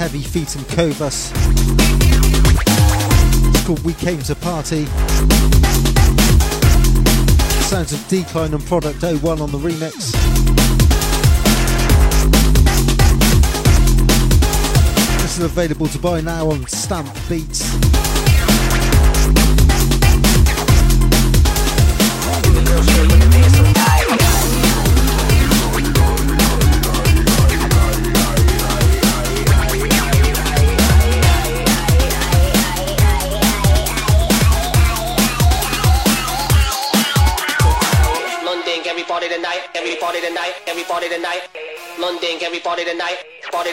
Heavy Feet and Kovas. It's called We Came to Party. Sounds of Decline and Product 01 on the remix. This is available to buy now on Stamp Beats. Everybody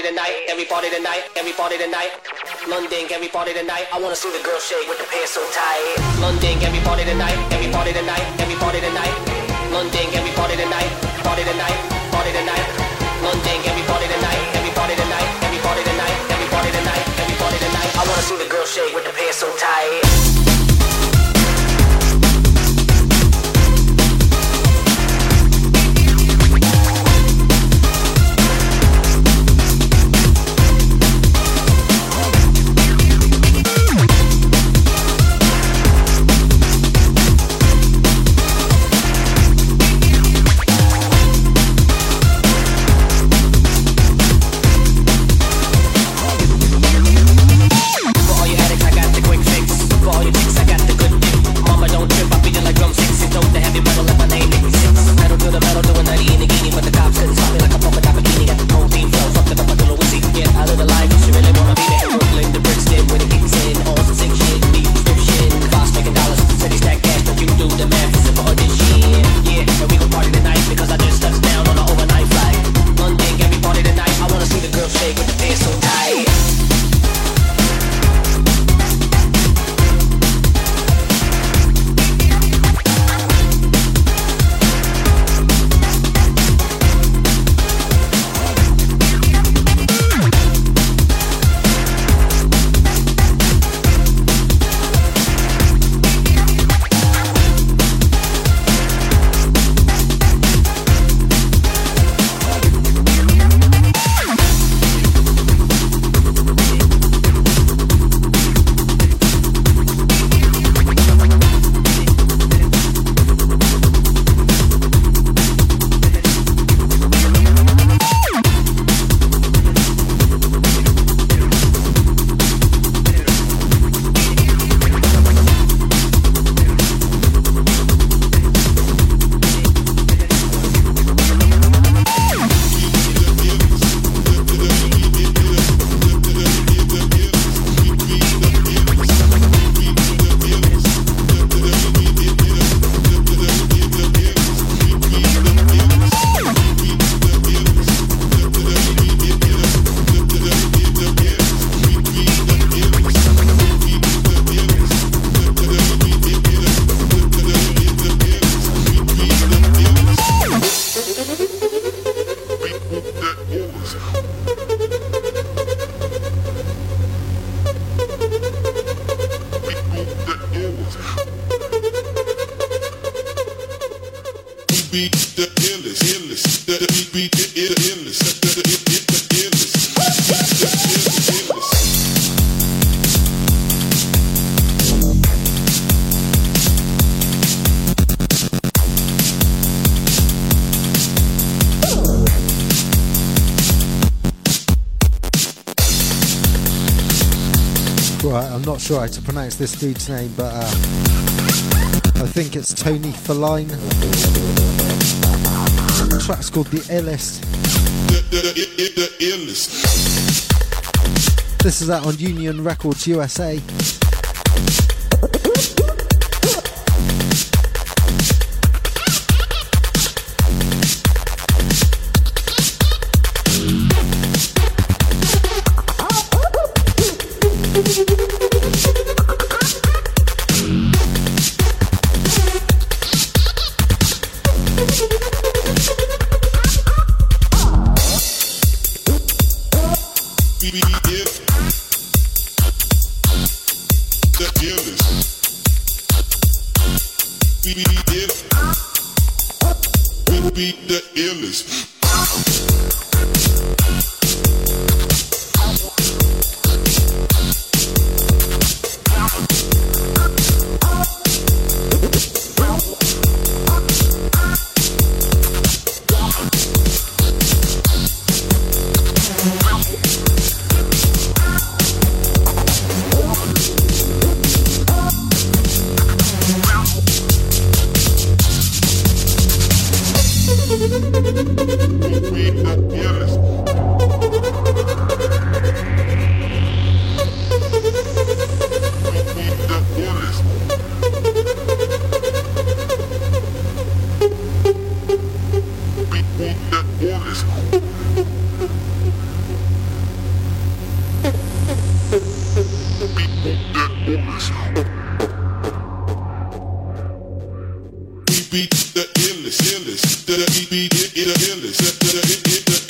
tonight, everybody tonight, everybody tonight. London, everybody tonight. I wanna see the girl shake with the pants so tight. London, everybody tonight, everybody tonight, everybody tonight. London, everybody tonight, party tonight, party tonight. London, everybody tonight, everybody tonight, everybody tonight, everybody tonight, everybody tonight. I wanna see the girl shake with the pants so tight. Not sure how to pronounce this dude's name, but uh, I think it's Tony Feline. The track's called The Illest. This is out on Union Records USA. illest, illest, that I eat, eat, it, it, illest, that I eat, it,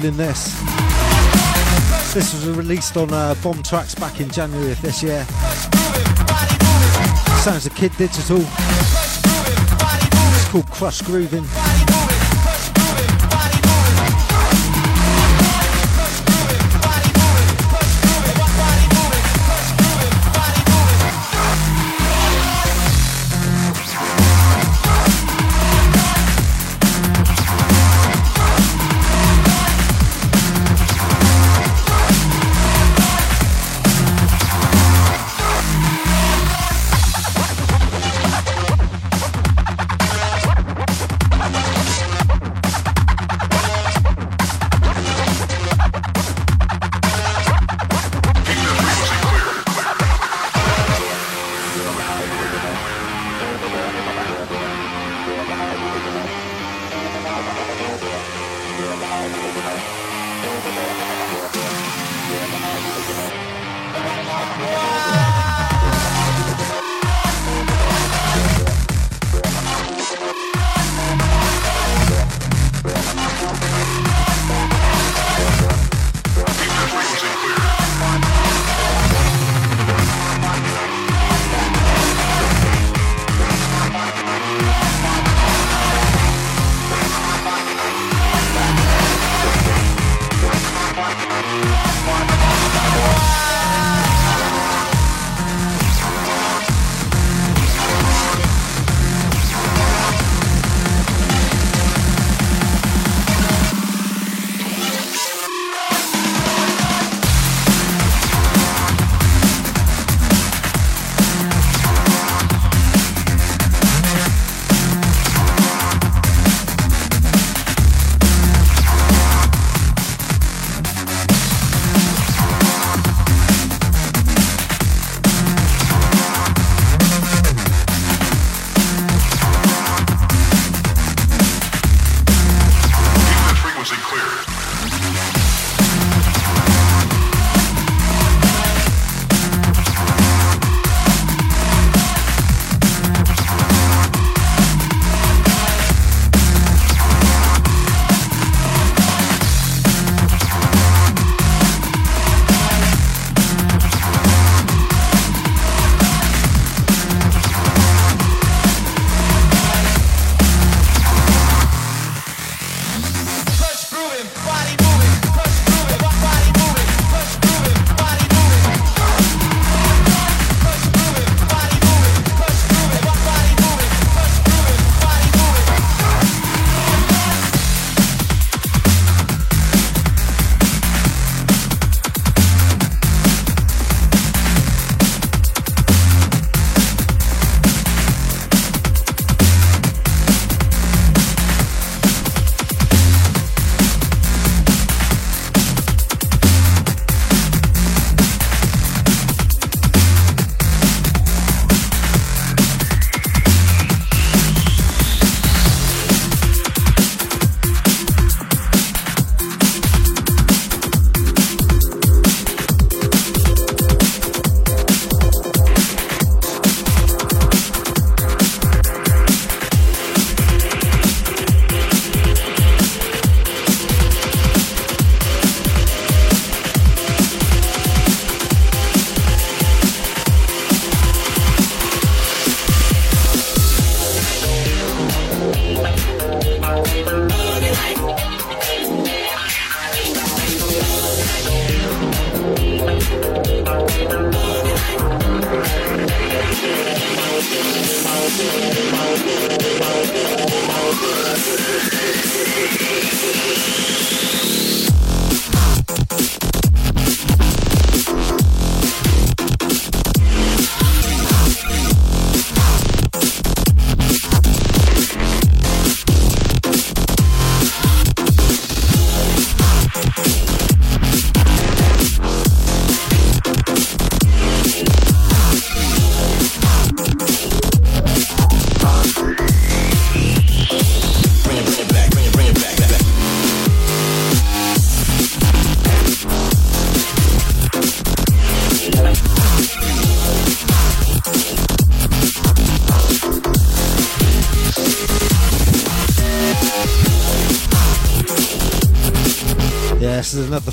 feeling this. This was released on uh, Bomb Tracks back in January of this year. Sounds of Kid Digital. It's called Crush Grooving.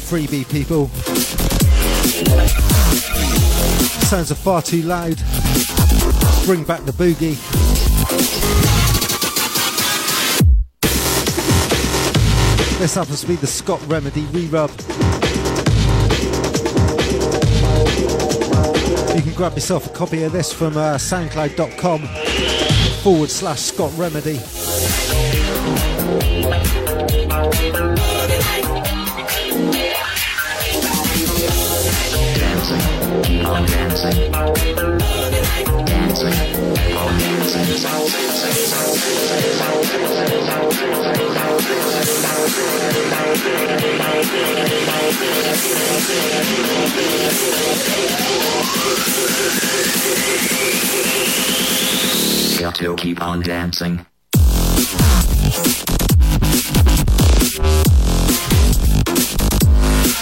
Freebie, people. Sounds are far too loud. Bring back the boogie. This happens to be the Scott Remedy re-rub. You can grab yourself a copy of this from uh, soundcloud.com forward slash Scott Remedy. Got to keep on dancing.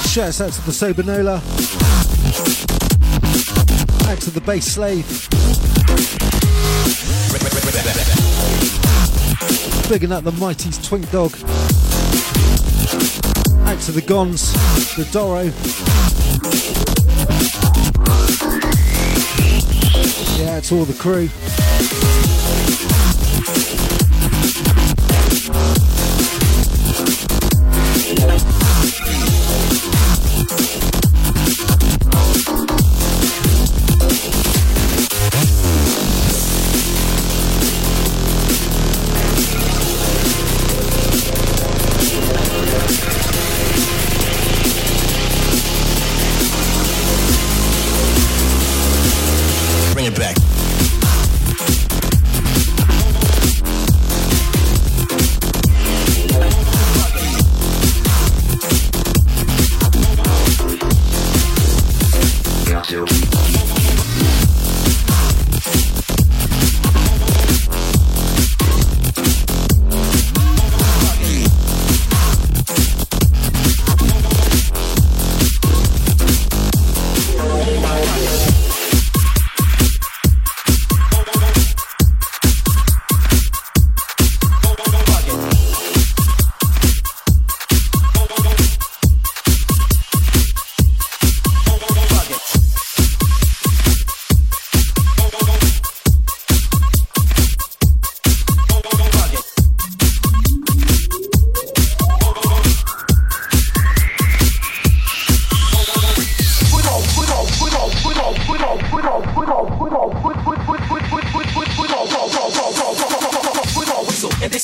Shouts out to the Sobernola. To the bass slave. Bigging up the Mighty's Twink Dog. Out to the Gons, the Doro. Yeah, it's all the crew.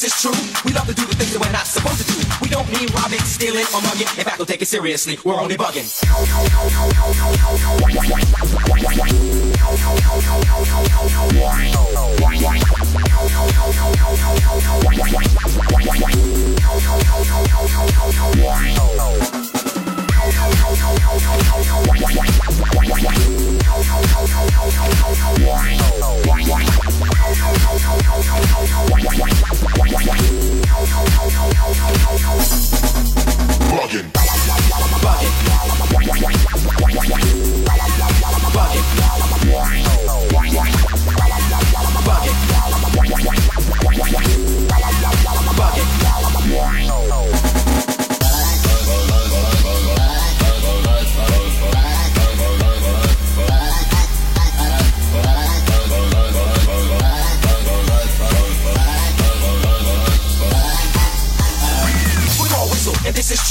This is true. We love to do the things that we're not supposed to do. We don't mean robbing, stealing, or mugging. In fact, don't take it seriously. We're only bugging. We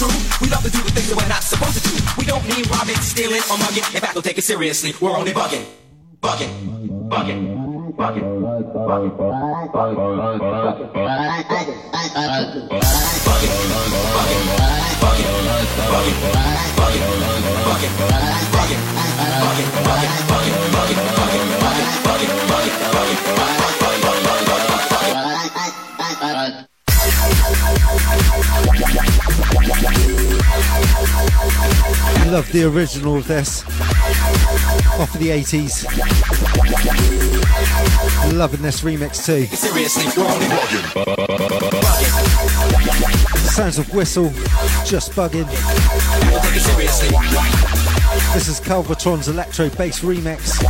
true. We love to do the things that we're not supposed to do. We don't mean robbing, stealing, or mugging. In fact, don't take it seriously. We're only bugging. Bugging. Bugging. Bugging. Bugging. I love the original of this. Off of the 80s. Loving this remix too. Seriously, we're only Sounds of whistle, just bugging. Don't take it seriously. This is Calvertron's electro bass remix.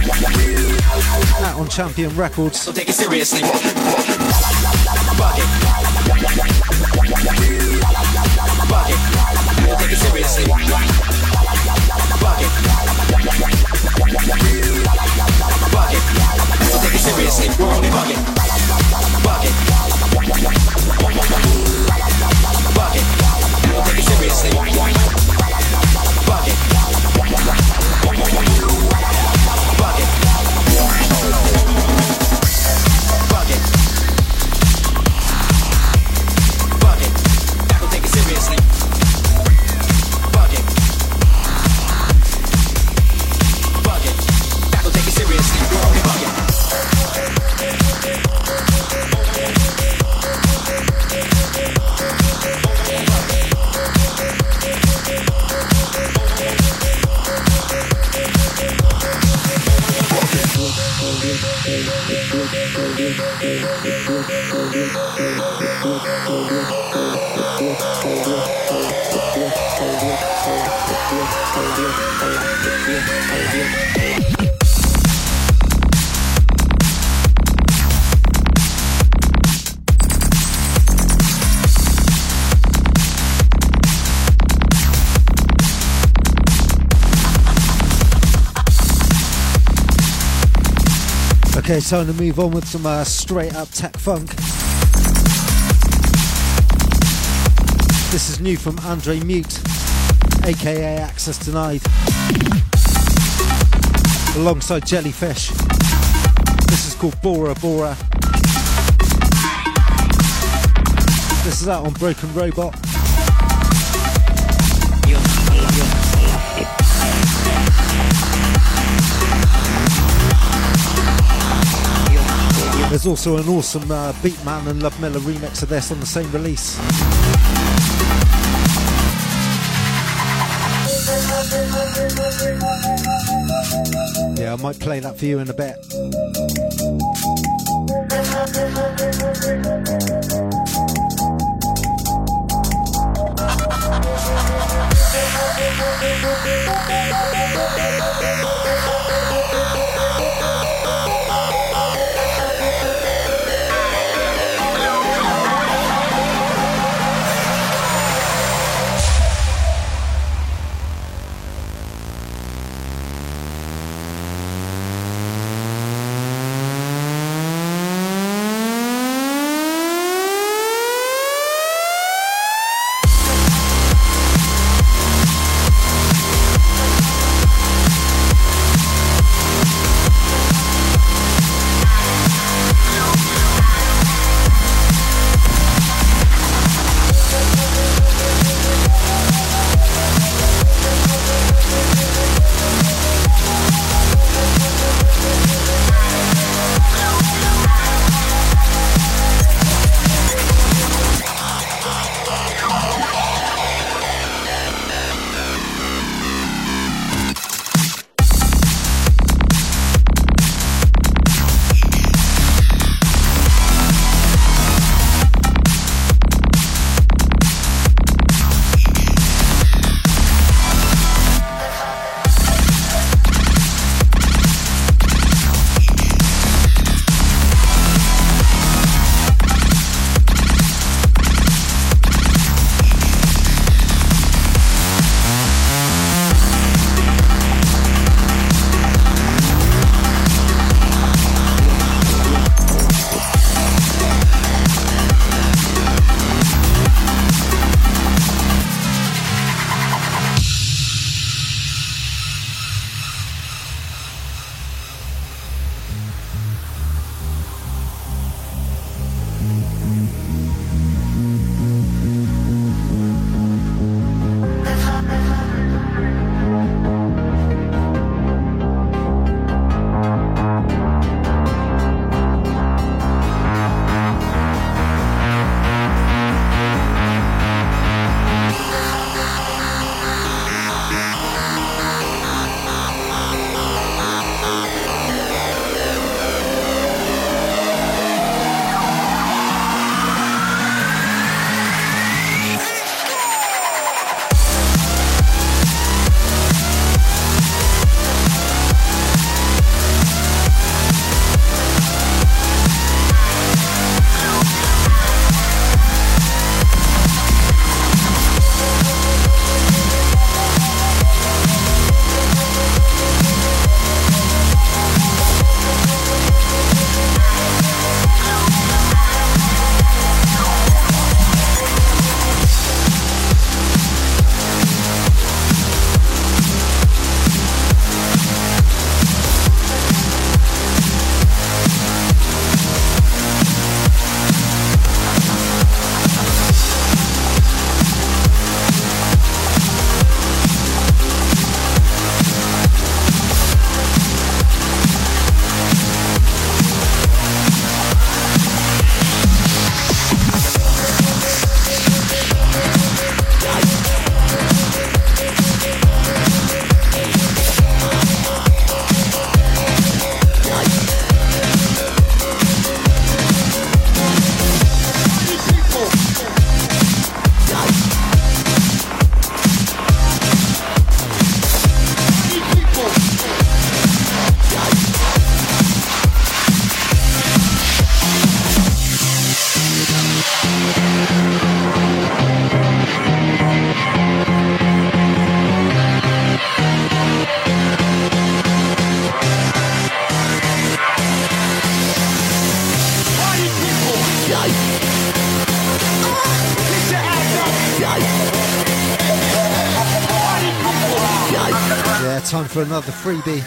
Out on Champion Records. Don't take it seriously. Bugging. Don't take it seriously. We're only bugging. Okay, time to move on with some uh, straight up tech funk. This is new from Andre Mute, aka Access Denied, alongside Jellyfish. This is called Bora Bora. This is out on Broken Robot. There's also an awesome uh, Beatman and Ludmilla remix of this on the same release. Yeah, I might play that for you in a bit. Freebie.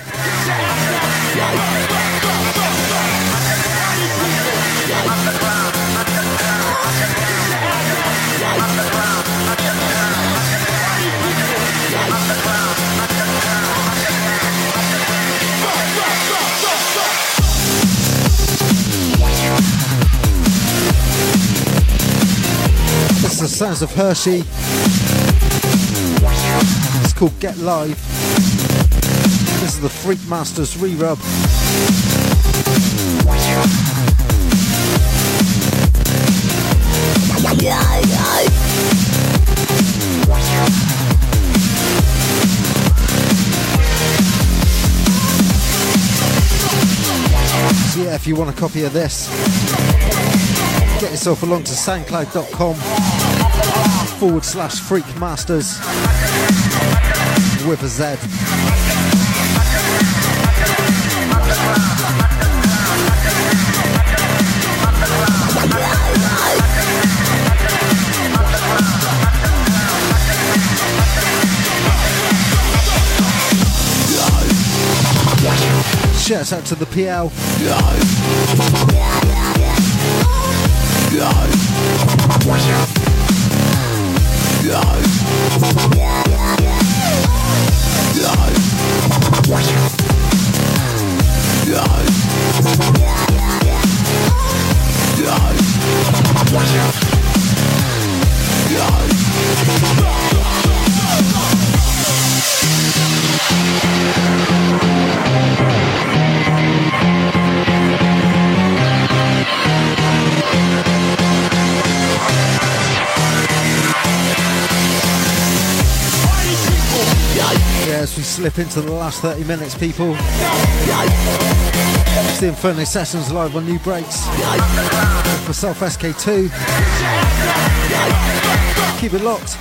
This is the sounds of Hershey. It's called Get Live. The Freak Masters re-rub. So yeah, if you want a copy of this, get yourself along to soundcloud.com forward slash freak masters with a Z. Shouts out to the PL. Yeah, as we slip into the last 30 minutes, people. It's the Inferno Sessions live on Nubreaks. for Self SK2. Keep it locked.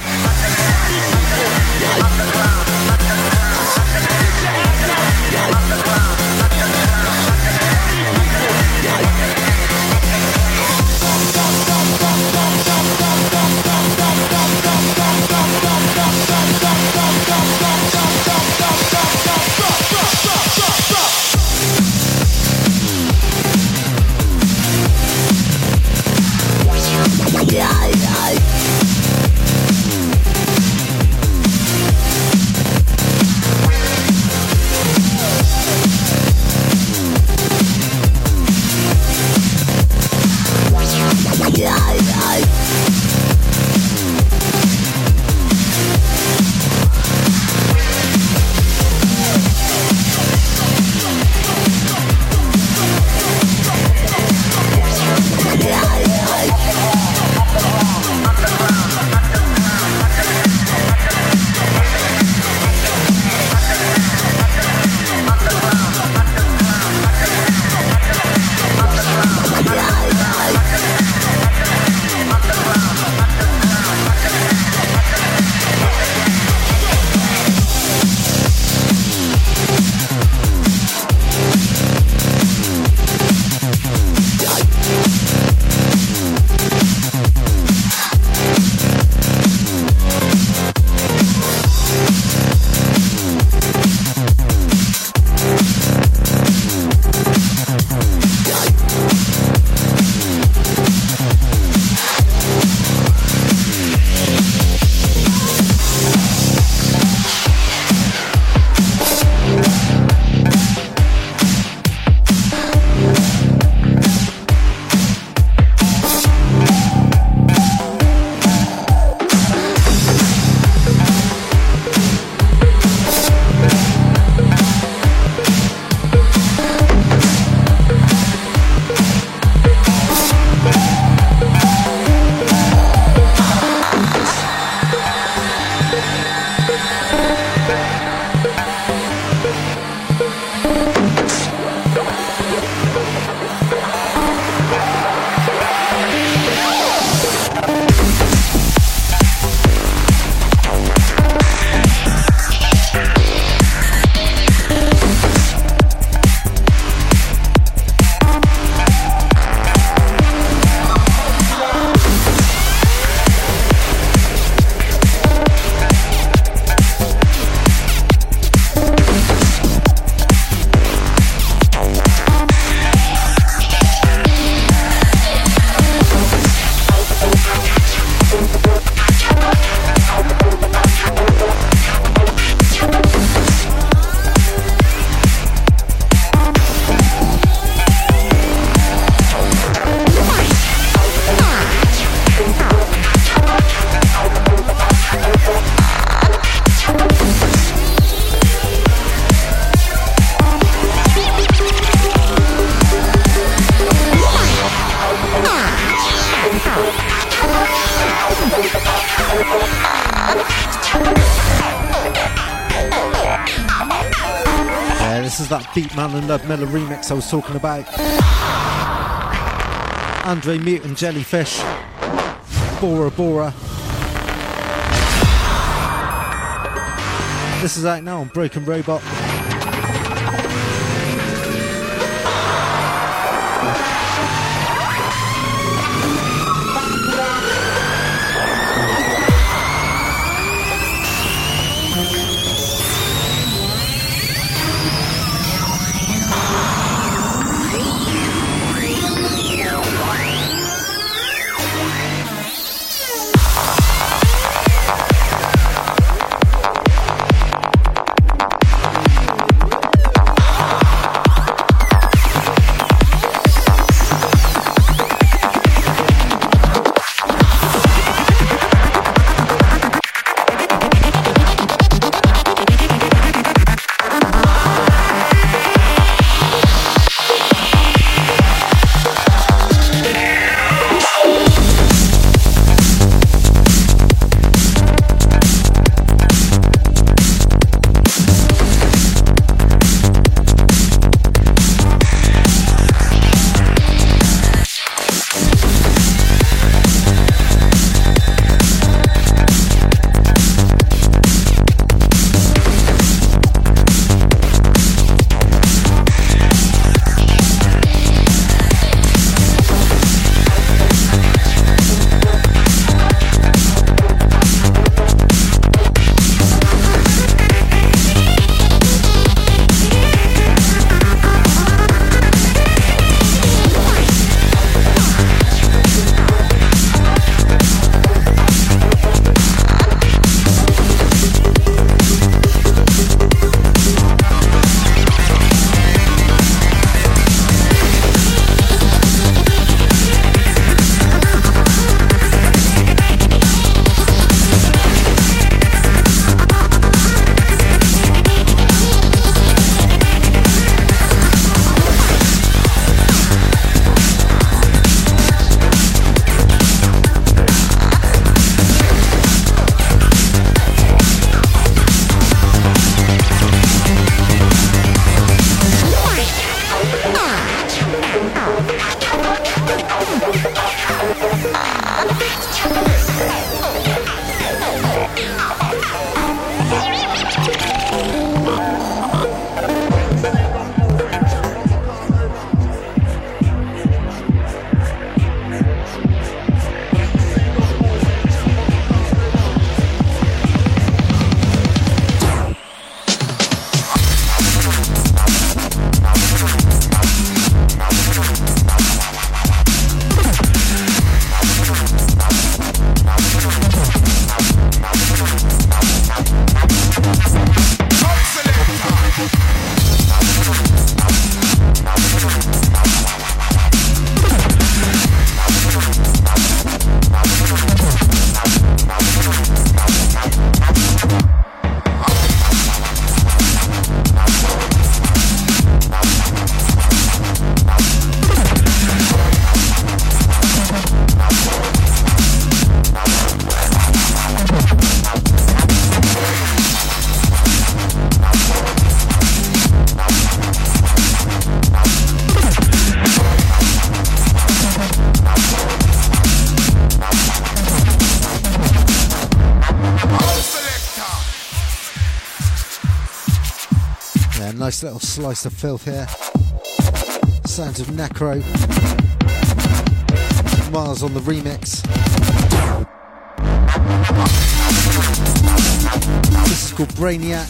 Beatman and Ludmilla remix I was talking about. Andre Mutant Jellyfish, Bora Bora. This is out now on Broken Robot. Little slice of filth here. Sounds of Necro. Miles on the remix. This is called Brainiac.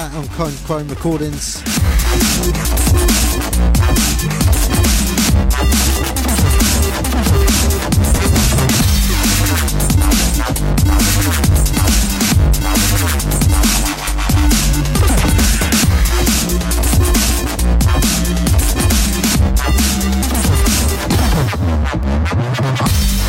Out on Crime Crime Recordings. Thank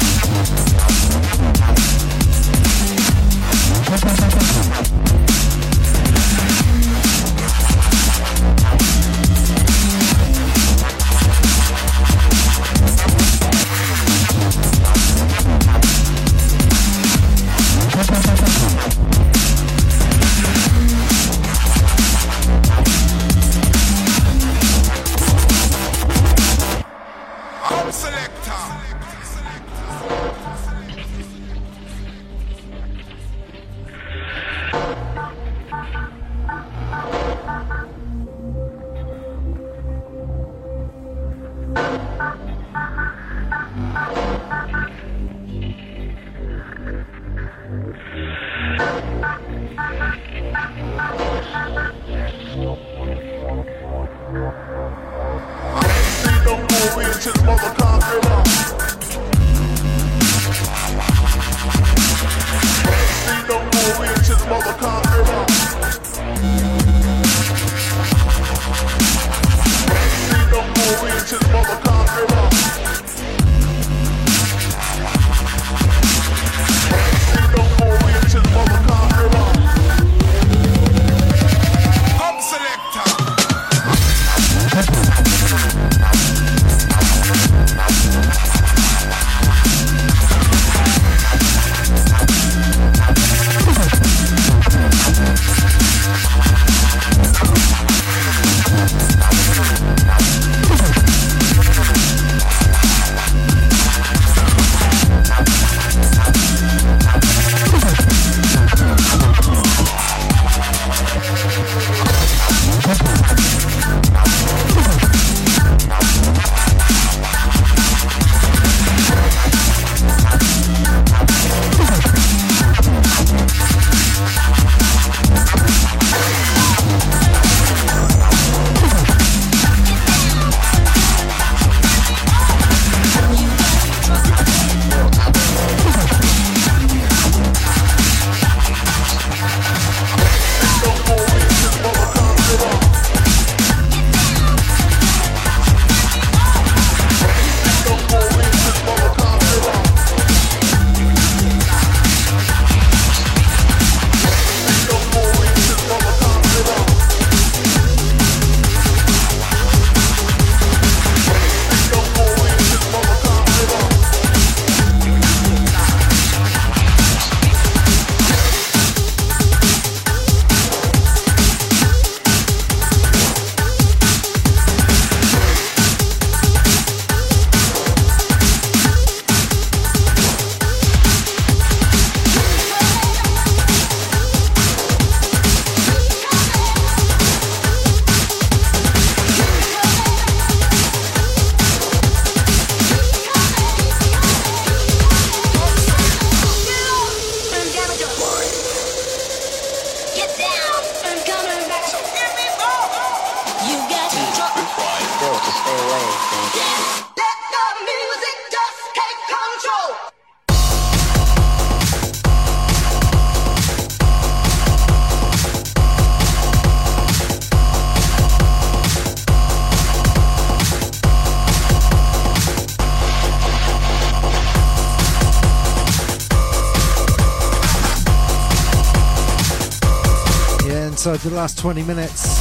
the last 20 minutes.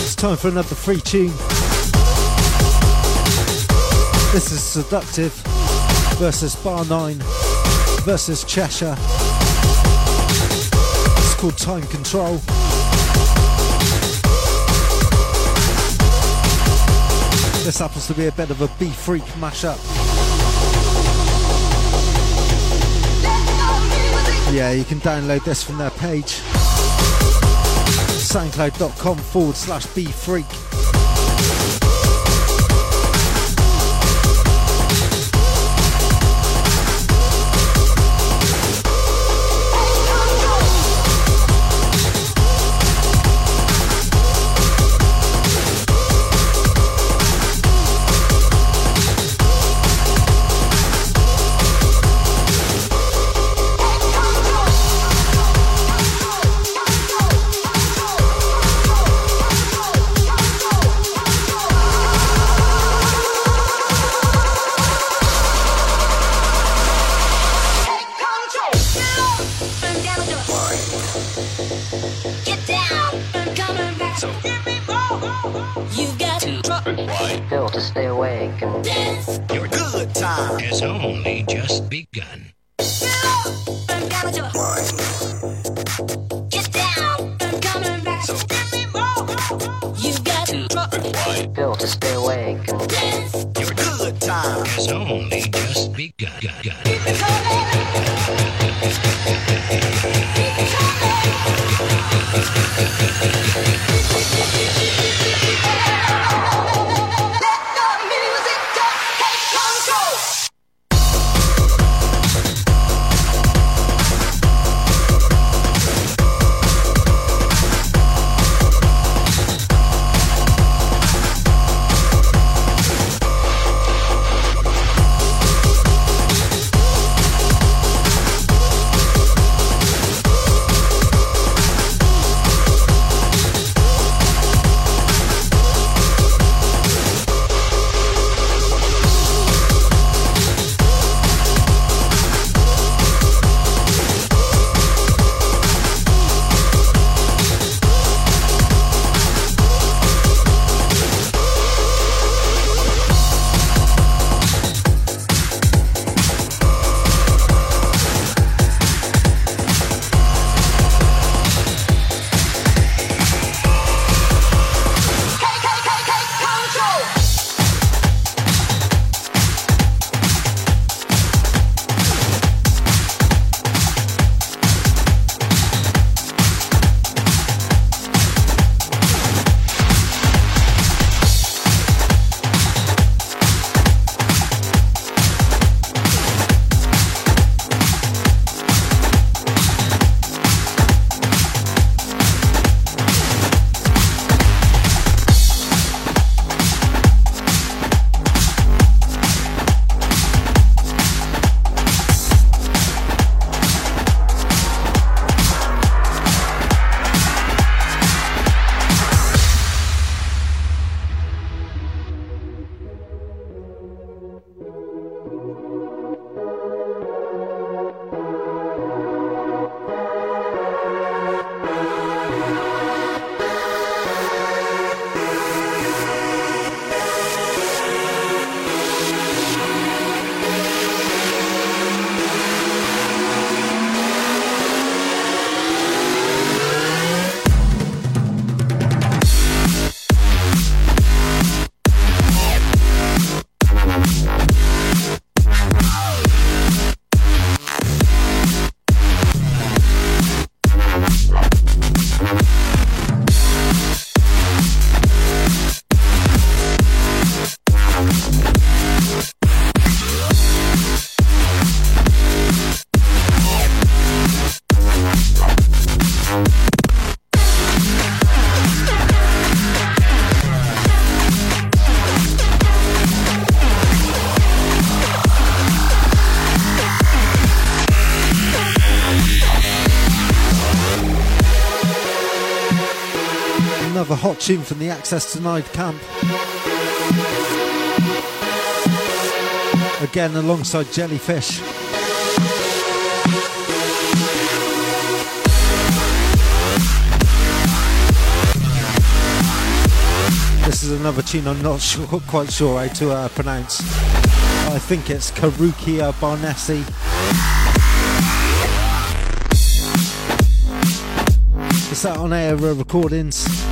It's time for another free tune. This is Seductive versus Bar 9 versus Cheshire. It's called Time Control. This happens to be a bit of a B-Freak mashup. Yeah, you can download this from their page. Soundcloud.com forward slash B another hot tune from the Access Denied camp. Again, alongside Jellyfish. This is another tune I'm not sure, quite sure how to uh, pronounce. I think it's Karukia Barnesi. It's out on air recordings.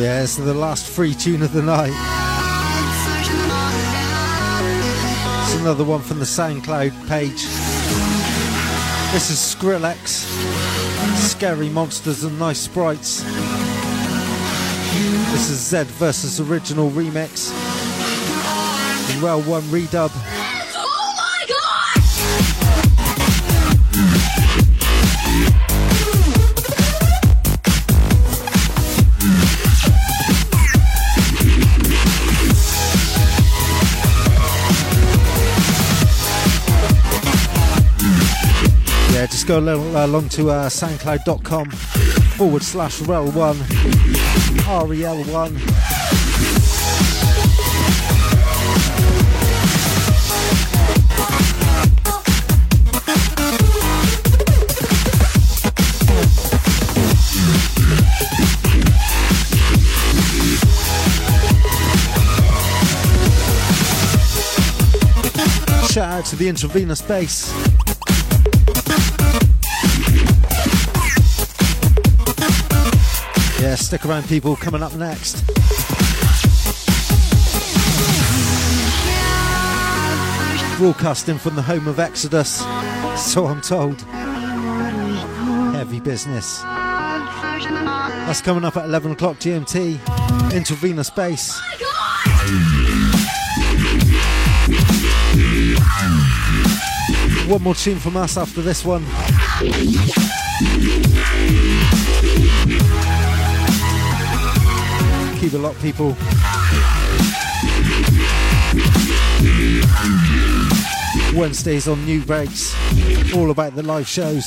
The last free tune of the night. It's another one from the SoundCloud page. This is Skrillex, Scary Monsters and Nice Sprites. This is Zed versus Original Remix. Rel1 Redub. Go along to uh, soundcloud.com forward slash rel1 rel1 Shout out to the intravenous bass. Stick around, people. Coming up next. Broadcasting from the home of Exodus, so I'm told. Heavy business. That's coming up at 11 o'clock GMT. Intravenous bass. One more tune from us after this one. Keep it locked, people. Wednesdays on Nubreaks, all about the live shows.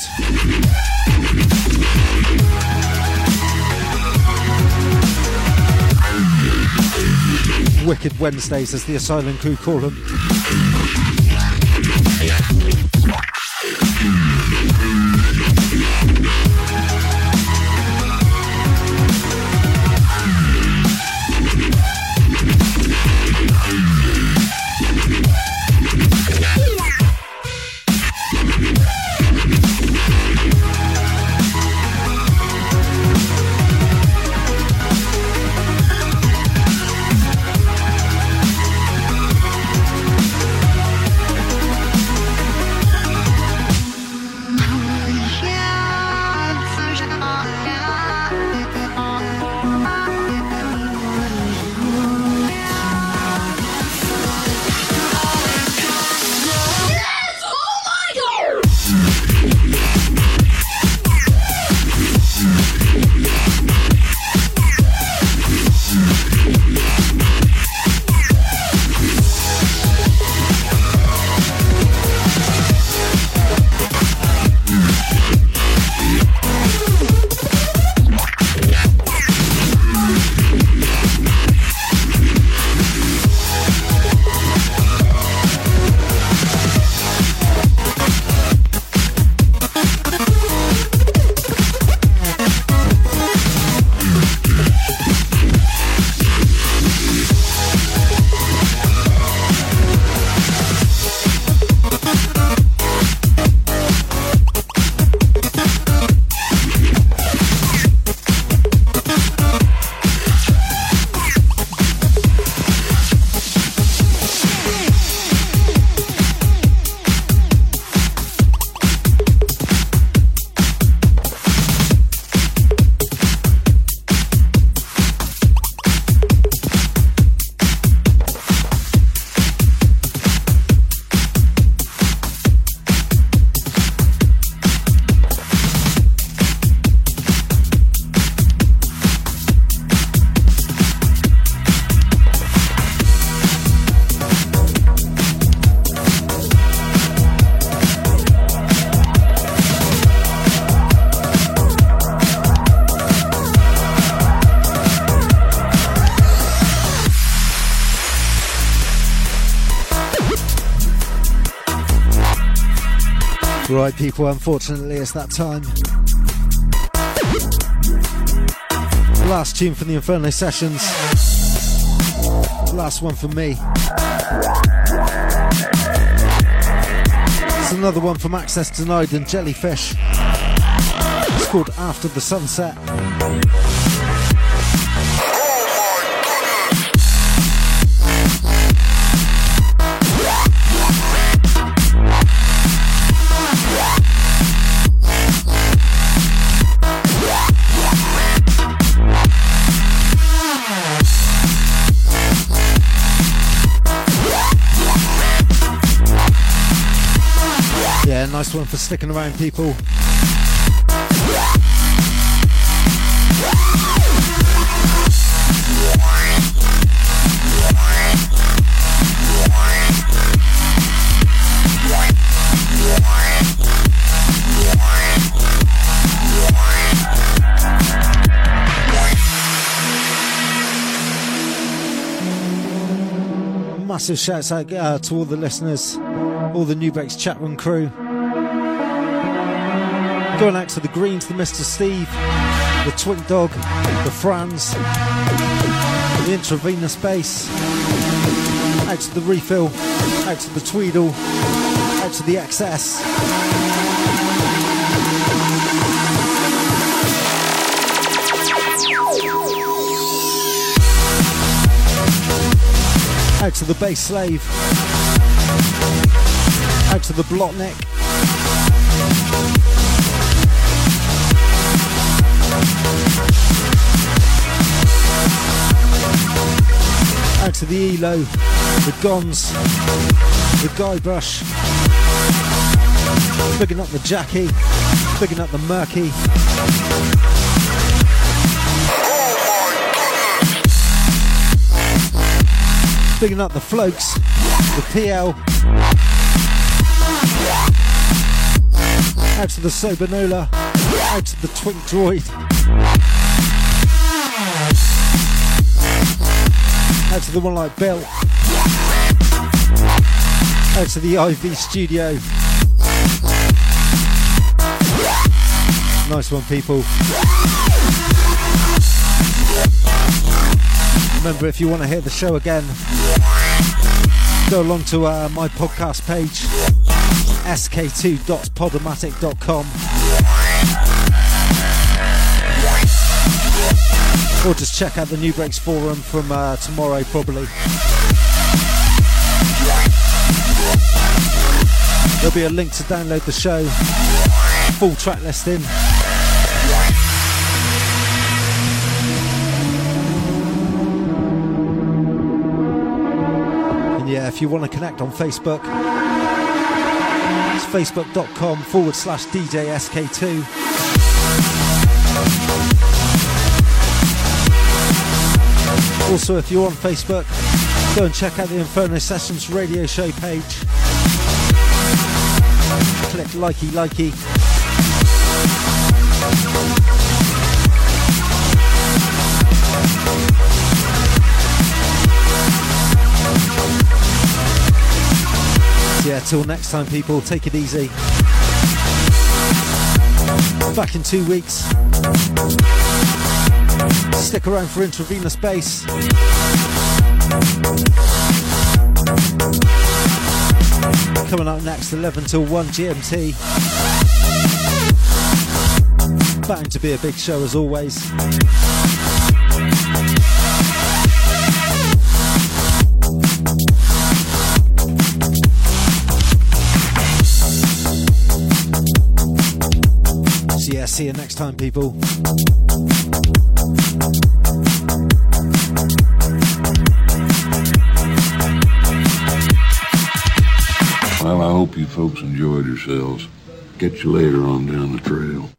Wicked Wednesdays, as the Asylum crew call them. Right, people, unfortunately, it's that time. Last tune from the Inferno Sessions. Last one from me. It's another one from Access Denied and Jellyfish. It's called After the Sunset. One for sticking around, people. Massive shouts out uh, to all the listeners, all the Nubreaks chat room crew. Going out to the Greens, the Mr. Steve, the Twink Dog, the Franz, the Intravenous Bass, out to the Refill, out to the Tweedle, out to the XS. Out to the bass slave. Out to the Blotnik. Out to the Elo, the Gons, the Guybrush. Picking up the Jackie, picking up the Murky. Picking up the Flokes, the PL. Out to the Sobernola, out to the Twink Droid. Out to the one like Bill. Out to the IV studio. Nice one, people. Remember, if you want to hear the show again, go along to uh, my podcast page, sk2.podomatic.com. Or just check out the Nubreaks forum from uh, tomorrow, probably. There'll be a link to download the show, full track listing. And yeah, if you want to connect on Facebook, it's facebook.com forward slash DJSK2. Also, if you're on Facebook, go and check out the Inferno Sessions radio show page. Click likey likey. Yeah, till next time, people, take it easy. Back in two weeks. Stick around for intravenous bass. Coming up next, 11 till 1 GMT. Bound to be a big show as always. See you next time, people. Well, I hope you folks enjoyed yourselves. Catch you later on down the trail.